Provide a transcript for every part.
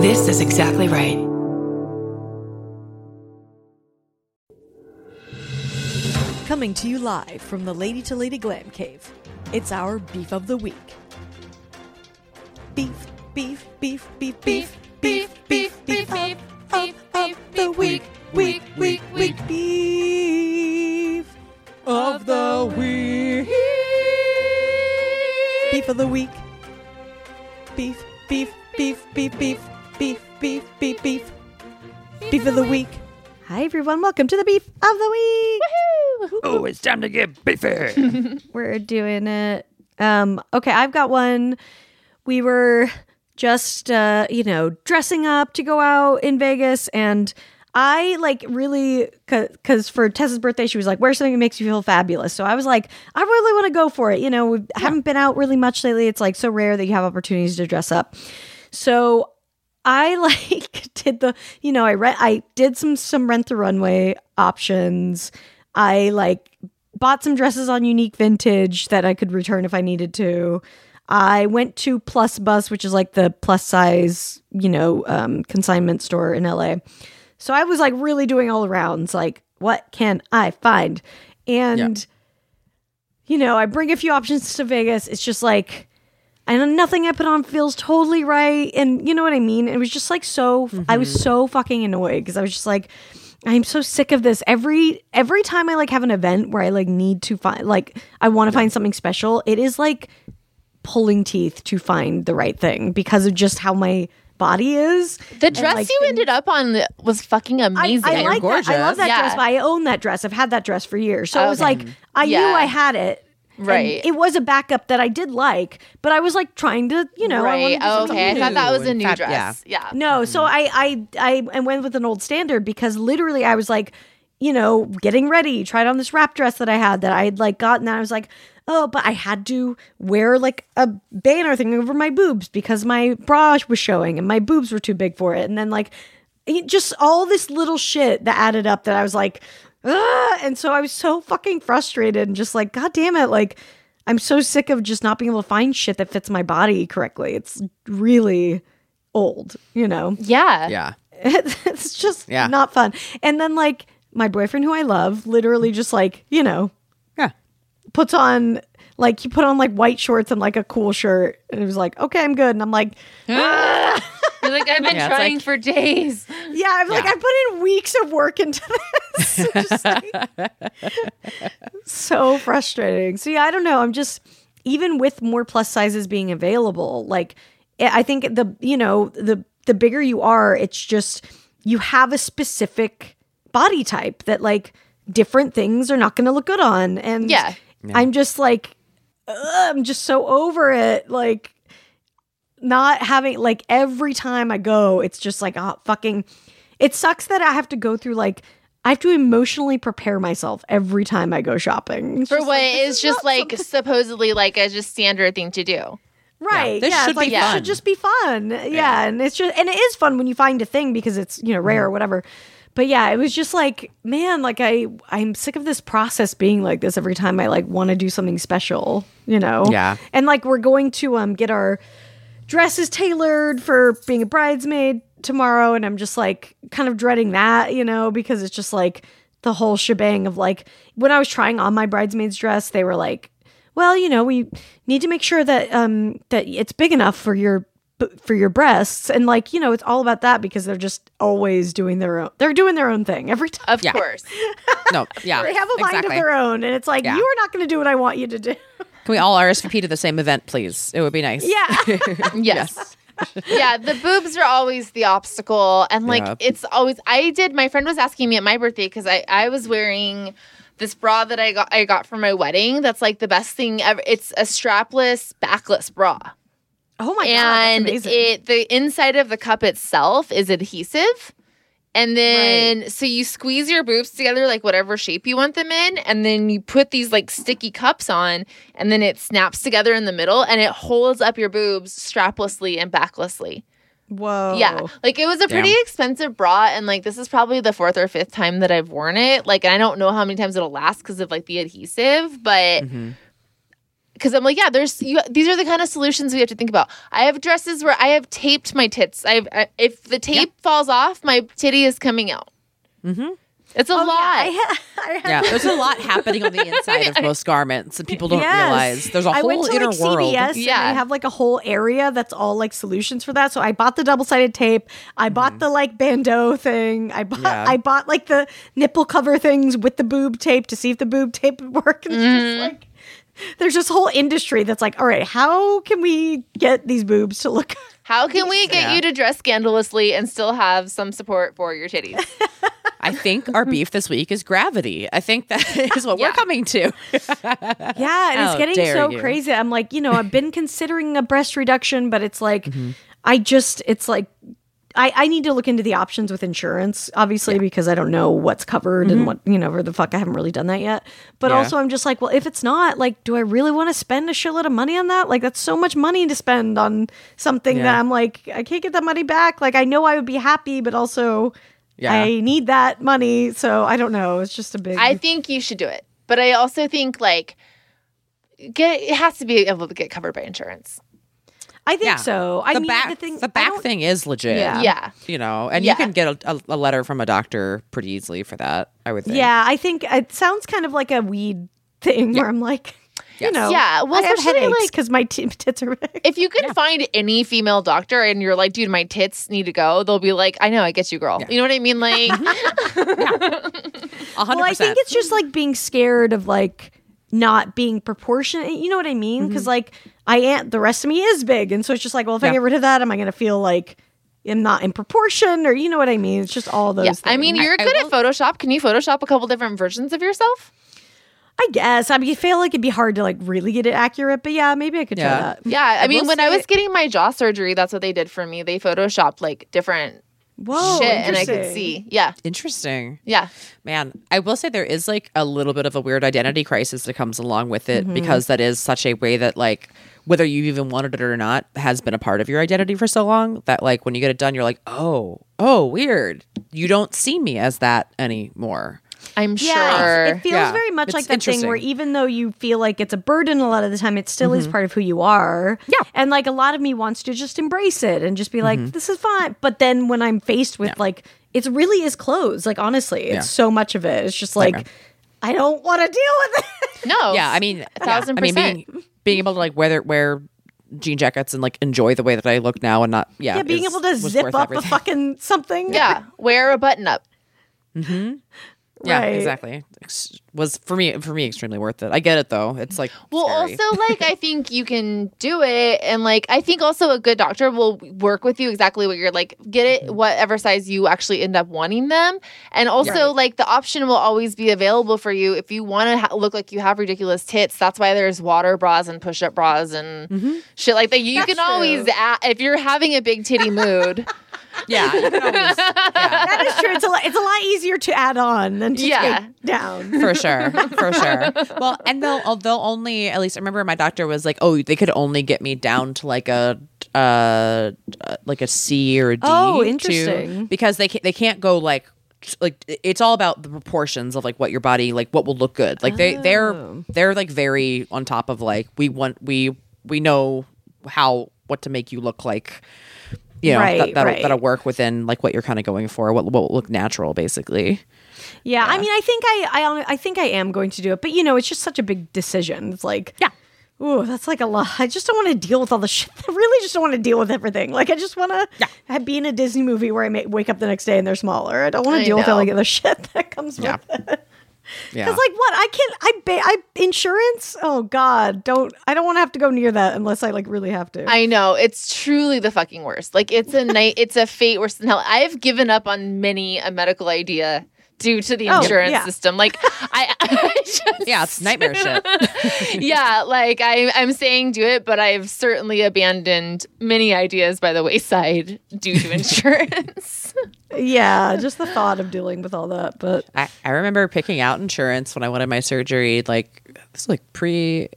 This is exactly right. Coming to you live from the Lady to Lady Glam Cave. It's our Beef of the Week. Beef, beef, beef, beef, beef, beef, beef, beef, beef, beef, of the week, week, week, week, beef of the week. Beef of the week. Beef, beef, beef, beef, beef, beef, beef, beef, beef. Beef of the week. Hi everyone, welcome to the Beef of the Week. Oh, it's time to get beefy. We're doing it. Um, okay, I've got one. We were just uh, you know, dressing up to go out in Vegas and I like really because for Tess's birthday, she was like, "Wear something that makes you feel fabulous." So I was like, "I really want to go for it." You know, we haven't been out really much lately. It's like so rare that you have opportunities to dress up. So I like did the you know I rent I did some some rent the runway options. I like bought some dresses on Unique Vintage that I could return if I needed to. I went to Plus Bus, which is like the plus size, you know, um, consignment store in LA. So I was like really doing all arounds, like what can I find? And you know, I bring a few options to Vegas. It's just like and nothing I put on feels totally right. And you know what I mean? It was just like so I was mm-hmm. so fucking annoyed because I was just like, I'm so sick of this. Every every time I like have an event where I like need to find like I want to find something special, it is like pulling teeth to find the right thing because of just how my body is. The And, dress like, you ended up on was fucking amazing. I like that. I love that Yeah. dress, but I own that dress. I've had that dress for years. So it was like I knew I had it. And Right. it was a backup that I did like, but I was like trying to, you know, I right. wanted to do Oh, something okay. I thought that was a new Fab- dress. yeah. Yeah. No, so mm-hmm. I, I I I went with an old standard because literally I was like, you know, getting ready, tried on this wrap dress that I had that I had like gotten. And I was like, oh, but I had to wear like a banner thing over my boobs because my bra was showing and my boobs were too big for it. And then like just all this little shit that added up that I was like, Ugh! and so I was so fucking frustrated and just like, god damn it, like. I'm so sick of just not being able to find shit that fits my body correctly. It's really old, you know? Yeah. yeah. it's just Yeah. not fun. And then like my boyfriend who I love literally just like, you know, Yeah. puts on like he put on like white shorts and like a cool shirt and it was like, okay, I'm good. And I'm like, ah! You're like, I've been Yeah, trying like- for days. yeah, I'm like, Yeah. I put in weeks of work into this. Just like- so frustrating. So yeah, I don't know. I'm just even with more plus sizes being available, like I I think the you know the the bigger you are, it's just you have a specific body type that like different things are not going to look good on, and Yeah. I'm just like ugh, I'm just so over it. Like not having like every time I go, it's just like oh, fucking. It sucks that I have to go through like I have to emotionally prepare myself every time I go shopping It's For just what like, is just like something- supposedly like a just standard thing to do. right. this Yeah, should it's like be it should just be fun. Yeah. and it's just and it is fun when you find a thing because it's you know rare or whatever. But yeah, it was just like man, like I I'm sick of this process being like this every time I like want to do something special. You know. Yeah. And like we're going to um get our dresses tailored for being a bridesmaid tomorrow and I'm just like kind of dreading that, you know, because it's just like the whole shebang of like when I was trying on my bridesmaid's dress, they were like, "Well, you know, we need to make sure that um that it's big enough for your for your breasts." And like, you know, it's all about that because they're just always doing their own they're doing their own thing every time. Of Yeah. course. No, yeah. They have a mind exactly. of their own and it's like, Yeah. "You are not going to do what I want you to do." Can we all RSVP to the same event, please? It would be nice. Yeah. Yes. Yeah, the boobs are always the obstacle. And like Yeah. it's always I did my friend was asking me at my birthday because I, I was wearing this bra that I got I got for my wedding that's like the best thing ever. It's a strapless, backless bra. Oh my god, and it the inside of the cup itself is adhesive. And then so you squeeze your boobs together like whatever shape you want them in and then you put these like sticky cups on and then it snaps together in the middle and it holds up your boobs straplessly and backlessly. Whoa. Yeah. Like it was a pretty Damn. expensive bra and like this is probably the fourth or fifth time that I've worn it. Like I don't know how many times it'll last cuz of like the adhesive, but Mhm. Because I'm like, yeah, there's you, these are the kind of solutions we have to think about. I have dresses where I have taped my tits. I've I, if the tape falls off, my titty is coming out. Mm-hmm. It's a Oh, lot. yeah, I ha- I ha- Yeah, there's a lot happening on the inside of most garments, and people don't Yes. realize there's a I whole went to inner like world. CVS Yeah. and they have like a whole area that's all like solutions for that. So I bought the double sided tape. I bought the like bandeau thing. I bought Mm-hmm. Yeah. I bought like the nipple cover things with the boob tape to see if the boob tape would work. And Mm-hmm. just like there's this whole industry that's like, all right, how can we get these boobs to look? How can we get Yeah. you to dress scandalously and still have some support for your titties? I think our beef this week is gravity. I think that is what Yeah. we're coming to. Yeah, and it's getting so you. crazy. I'm like, you know, I've been considering a breast reduction, but it's like, Mm-hmm. I just, it's like, I, I need to look into the options with insurance, obviously, because I don't know what's covered and what, you know, where the fuck I haven't really done that yet. But Mm-hmm. Yeah. also, I'm just like, well, if it's not, like, do I really want to spend a shitload of money on that? Like, that's so much money to spend on something that I'm like, I can't get that money back. Like, I know I would be happy, but also, Yeah. I need that money. So I don't know. It's just a big. I think you should do it, but I also think like get it has to be able to get covered by insurance. I think Yeah. so. I the mean, back, the thing, the back thing is legit. Yeah. Yeah. You know, and Yeah. you can get a, a, a letter from a doctor pretty easily for that. I would think. Yeah, I think it sounds kind of like a weed thing where I'm like, you know, Yeah, well, I have especially, headaches like- because my t- tits are big. If you can find any female doctor and you're like, dude, my tits need to go, they'll be like, I know, I get you, girl. You know what I mean? Like, A hundred Well, I think it's just like being scared of like not being proportionate. You know what I mean? Mm-hmm. Because like I am, the rest of me is big, and so it's just like, well, if I get rid of that, am I going to feel like I'm not in proportion, or you know what I mean? It's just all those. yeah. things. I mean, you're I good will- at Photoshop. Can you Photoshop a couple different versions of yourself? I guess I mean, I feel like it'd be hard to like really get it accurate, but yeah, maybe I could Yeah. try that. Yeah. I, mean, when I say- was getting my jaw surgery, that's what they did for me. They Photoshopped like different Whoa, shit and I could interesting. see. Yeah. interesting. Yeah. Man, I will say there is like a little bit of a weird identity crisis that comes along with it Mm-hmm. because that is such a way that like whether you even wanted it or not has been a part of your identity for so long that like when you get it done you're like, "Oh, oh, weird. You don't see me as that anymore." I'm sure. Yeah, sure. it feels Yeah. very much It's like that thing where even though you feel like it's a burden a lot of the time, it still is mm-hmm. part of who you are. Yeah. and like a lot of me wants to just embrace it and just be like, mm-hmm. "This is fine." But then when I'm faced with like, it really is clothes. Like honestly, it's Yeah. so much of it. It's just like, Nightmare. I don't want to deal with it. no. Yeah, I mean, a thousand yeah, I mean, percent. being being able to like wear wear jean jackets and like enjoy the way that I look now and not yeah, Yeah, being is- able to zip up everything. a fucking something. yeah. Wear a button up. Mm-hmm. Yeah, right. exactly. Was for me for me extremely worth it. I get it though. It's like Well, scary. also, like, I think you can do it. And, like, I think also a good doctor will work with you exactly what you're like, get it mm-hmm. whatever size you actually end up wanting them. And also, Right. like, the option will always be available for you if you want to ha- look like you have ridiculous tits. That's why there's water bras and push up bras and mm-hmm. shit like that. You can always, add, if you're having a big titty mood, yeah, always- yeah, that is true. It's a lot, it's a lot easier to add on than to Yeah. take down. for sure, for sure. Well, and they'll they'll only at least I remember my doctor was like, oh, they could only get me down to like a uh uh, like a C or a D. Oh, to- interesting. because they can't, they can't go like like it's all about the proportions of like what your body like what will look good. Like they they're Oh. they're like very on top of like we want we we know how what to make you look like. You know Right, that, that'll, right. that'll work within like what you're kind of going for, what, what will look natural, basically. Yeah, I mean, I think I, I, um, I think I am going to do it, but you know, it's just such a big decision. It's like, Yeah. ooh, that's like a lot. I just don't want to deal with all the shit. I really just don't want to deal with everything. Like, I just want to Yeah. be in a Disney movie where I may, wake up the next day and they're smaller. I don't want to deal with all know. the other shit that comes Yeah. with it. Yeah. Because, like, what I can't, I, ba- I insurance. Oh God, don't. I don't want to have to go near that unless I like really have to. I know it's truly the fucking worst. Like it's a night, it's a fate worse than hell. I have given up on many a medical idea due to the Oh, insurance yeah. system. Like I, I just, yeah, it's nightmare shit. yeah, like I, I'm saying do it, but I've certainly abandoned many ideas by the wayside due to insurance. Yeah, just the thought of dealing with all that. But I, I remember picking out insurance when I wanted my surgery. Like this was like pre.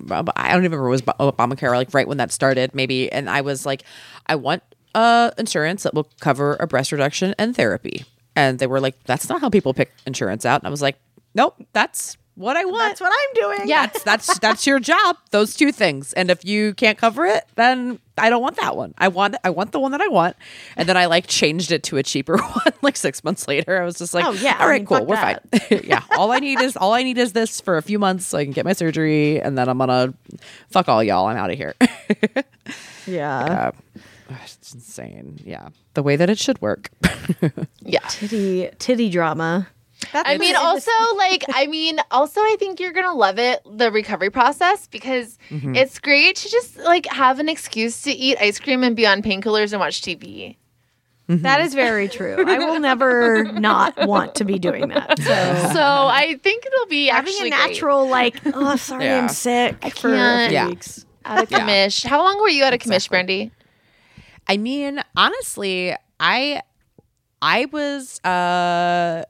I don't even remember it was Obamacare. Like right when that started, maybe. And I was like, I want uh insurance that will cover a breast reduction and therapy. And they were like, that's not how people pick insurance out. And I was like, nope, that's what I want. That's what I'm doing. Yeah. that's that's that's your job. Those two things. And if you can't cover it, then I don't want that one. I want I want the one that I want. And then I like changed it to a cheaper one like six months later. I was just like, Oh, yeah. all I mean, cool, we're that. fine. yeah, all I need is all I need is this for a few months so I can get my surgery, and then I'm gonna fuck all y'all. I'm out of here. Yeah. uh, it's insane. Yeah, the way that it should work. Yeah. Titty titty drama. That's I mean, also, like, I mean, also, I think you're gonna love it, the recovery process, because Mm-hmm. it's great to just like have an excuse to eat ice cream and be on painkillers and watch TV. that is very true. I will never not want to be doing that. So So I think it'll be having actually a natural like, oh, sorry, Yeah. I'm sick for can't. few Yeah. weeks. great. out of Yeah. How long were you out of commish, Brandie? I mean, honestly, I I was uh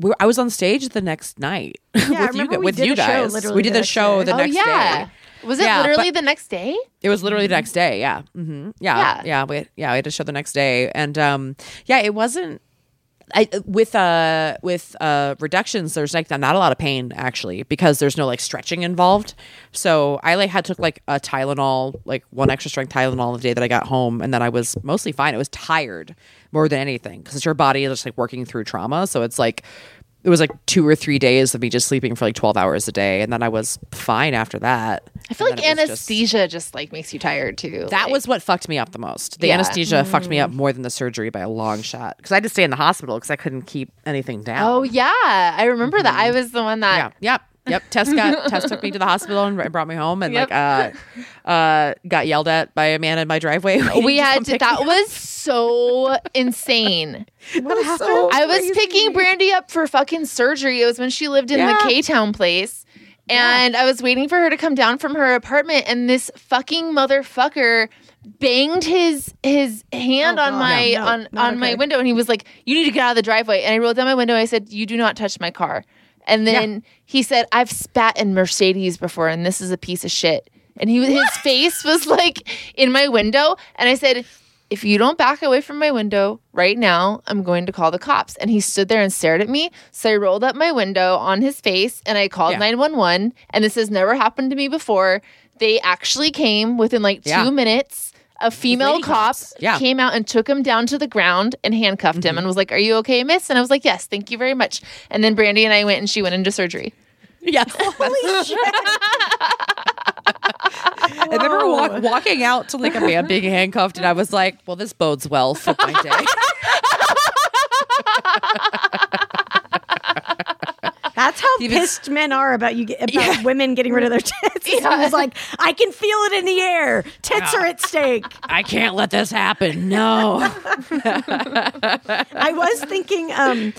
we were- I was on stage the next night I with you remember with you guys. we did the the show day. the oh next yeah. day. Was it Yeah, literally the next day? It was literally the next day. Yeah. hmm Yeah. Yeah. Yeah. We, yeah. We had a show the next day, and um, yeah, it wasn't. I with uh with uh reductions. There's like not a lot of pain actually because there's no like stretching involved. So I like had took like a Tylenol, like one extra strength Tylenol the day that I got home, and then I was mostly fine. I was tired more than anything because your body is just like working through trauma. So it's like it was like two or three days of me just sleeping for like 12 hours a day and then i was fine after that I feel And like was just- anesthesia just, like makes you tired too. that like- was what fucked me up the most. The Yeah. anesthesia fucked me up mm. more than the surgery by a long shot because I had to stay in the hospital because I couldn't keep anything down. Oh yeah, I remember that. Mm-hmm. I was the one yeah, that. yep, yep. Tess got Tess took me to the hospital and brought me home and Yep. like uh, uh, got yelled at by a man in my driveway. We had to, that was so insane. What happened? so I was picking Brandie up for fucking surgery. It was when she lived in Yeah. the K Town place. And I was waiting for her to come down from her apartment, and this fucking motherfucker banged his his hand Oh, on God. my No, no, on not on my window, and he was like, "You need to get out of the driveway." And I rolled down my window. And I said, "You do not touch my car." And then he said, "I've spat in Mercedes before, and this is a piece of shit." And he his face was like in my window, and I said, if you don't back away from my window right now, I'm going to call the cops. And he stood there and stared at me. So I rolled up my window on his face and I called Yeah. 911. And this has never happened to me before. They actually came within like two Yeah. minutes. A female cop. Yeah. came out and took him down to the ground and handcuffed him mm-hmm. and was like, Are you okay, miss? And I was like, Yes, thank you very much. And then Brandie and I went and she went into surgery. Yes. Holy shit. I remember walk, walking out to like a man being handcuffed, and I was like, "Well, this bodes well for my day." How pissed men are about you get, about women getting rid of their tits. It Yeah. was like I can feel it in the air. Tits are at stake. I can't let this happen. No. I was thinking, um,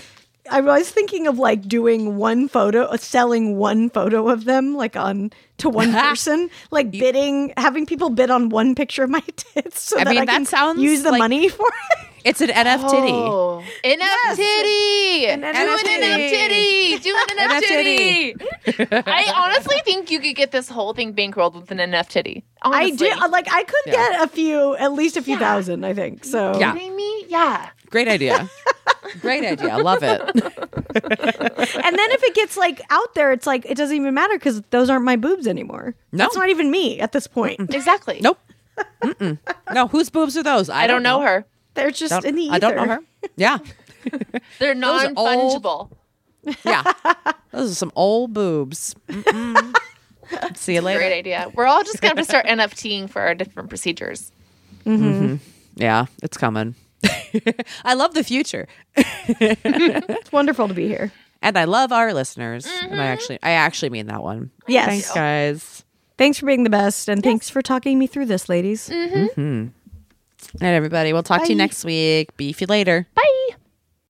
I was thinking of like doing one photo, uh, selling one photo of them, like on to one person, like bidding, having people bid on one picture of my tits, so I that mean, I that can sounds use the like- money for it. It's an NFT. Oh. NF titty. An Do an NF titty. Do an NF titty. I honestly think you could get this whole thing bankrolled with an NF titty. I do uh, like I could Yeah. get a few, at least a few Yeah. thousand, I think. So Yeah. kidding me? Yeah. Great idea. Great idea. I love it. and then if it gets like out there, it's like it doesn't even matter because those aren't my boobs anymore. No. That's not even me at this point. Exactly. Nope. Mm-mm. No, whose boobs are those? I don't know her. They're just Don't- in the ether. I don't know her. Yeah. They're are non fungible. Yeah. Those are some old boobs. See you later. Great idea. We're all just going to start NFTing for our different procedures. Mm-hmm. Mm-hmm. Yeah, it's coming. I love the future. It's wonderful to be here. And I love our listeners. And I mm-hmm. actually I actually mean that one. Yes. Thanks, guys. Thanks for being the best, and thanks for talking me through this, ladies. All right, everybody. We'll talk to you next week. Beef you later. Bye.